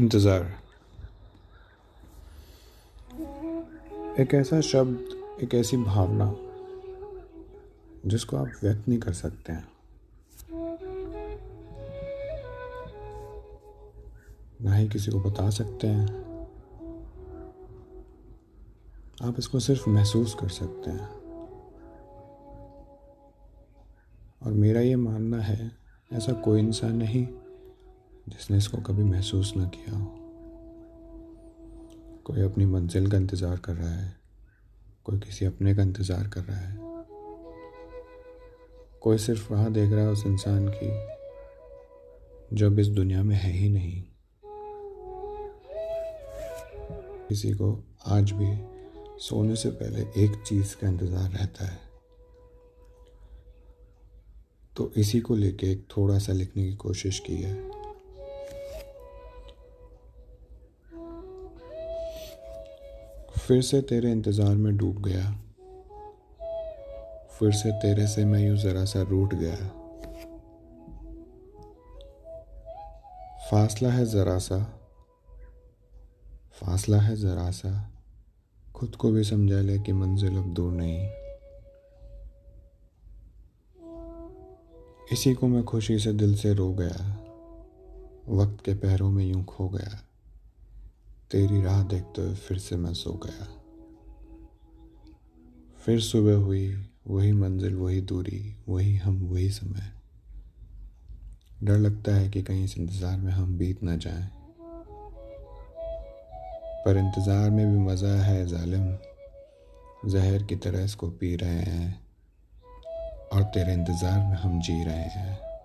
इंतज़ार। एक ऐसा शब्द, एक ऐसी भावना, जिसको आप व्यक्त नहीं कर सकते हैं। ना ही किसी को बता सकते हैं। आप इसको सिर्फ़ महसूस कर सकते हैं। और मेरा ये मानना है, ऐसा कोई इंसान नहीं जिसने इसको कभी महसूस ना किया हो। कोई अपनी मंजिल का इंतज़ार कर रहा है। कोई किसी अपने का इंतज़ार कर रहा है। कोई सिर्फ़ राह देख रहा है उस इंसान की, जो अब इस दुनिया में है ही नहीं। किसी को आज भी सोने से पहले एक चीज़ का इंतज़ार रहता है। तो इसी को लेके एक थोड़ा सा लिखने की कोशिश की है। फिर से तेरे इंतज़ार में डूब गया। फिर से तेरे से मैं यूँ ज़रा सा रूठ गया। फासला है ज़रा सा। फासला है ज़रा सा। खुद को भी समझा ले कि मंजिल अब दूर नहीं। इसी को मैं खुशी से दिल से रो गया। वक्त के पैरों में यूँ खो गया। तेरी राह देखते हुए फिर से मैं सो गया। फिर सुबह हुई, वही मंजिल, वही दूरी, वही हम, वही समय। डर लगता है कि कहीं इस इंतज़ार में हम बीत ना जाएँ। पर इंतज़ार में भी मज़ा है जालिम। जहर की तरह इसको पी रहे हैं और तेरे इंतज़ार में हम जी रहे हैं।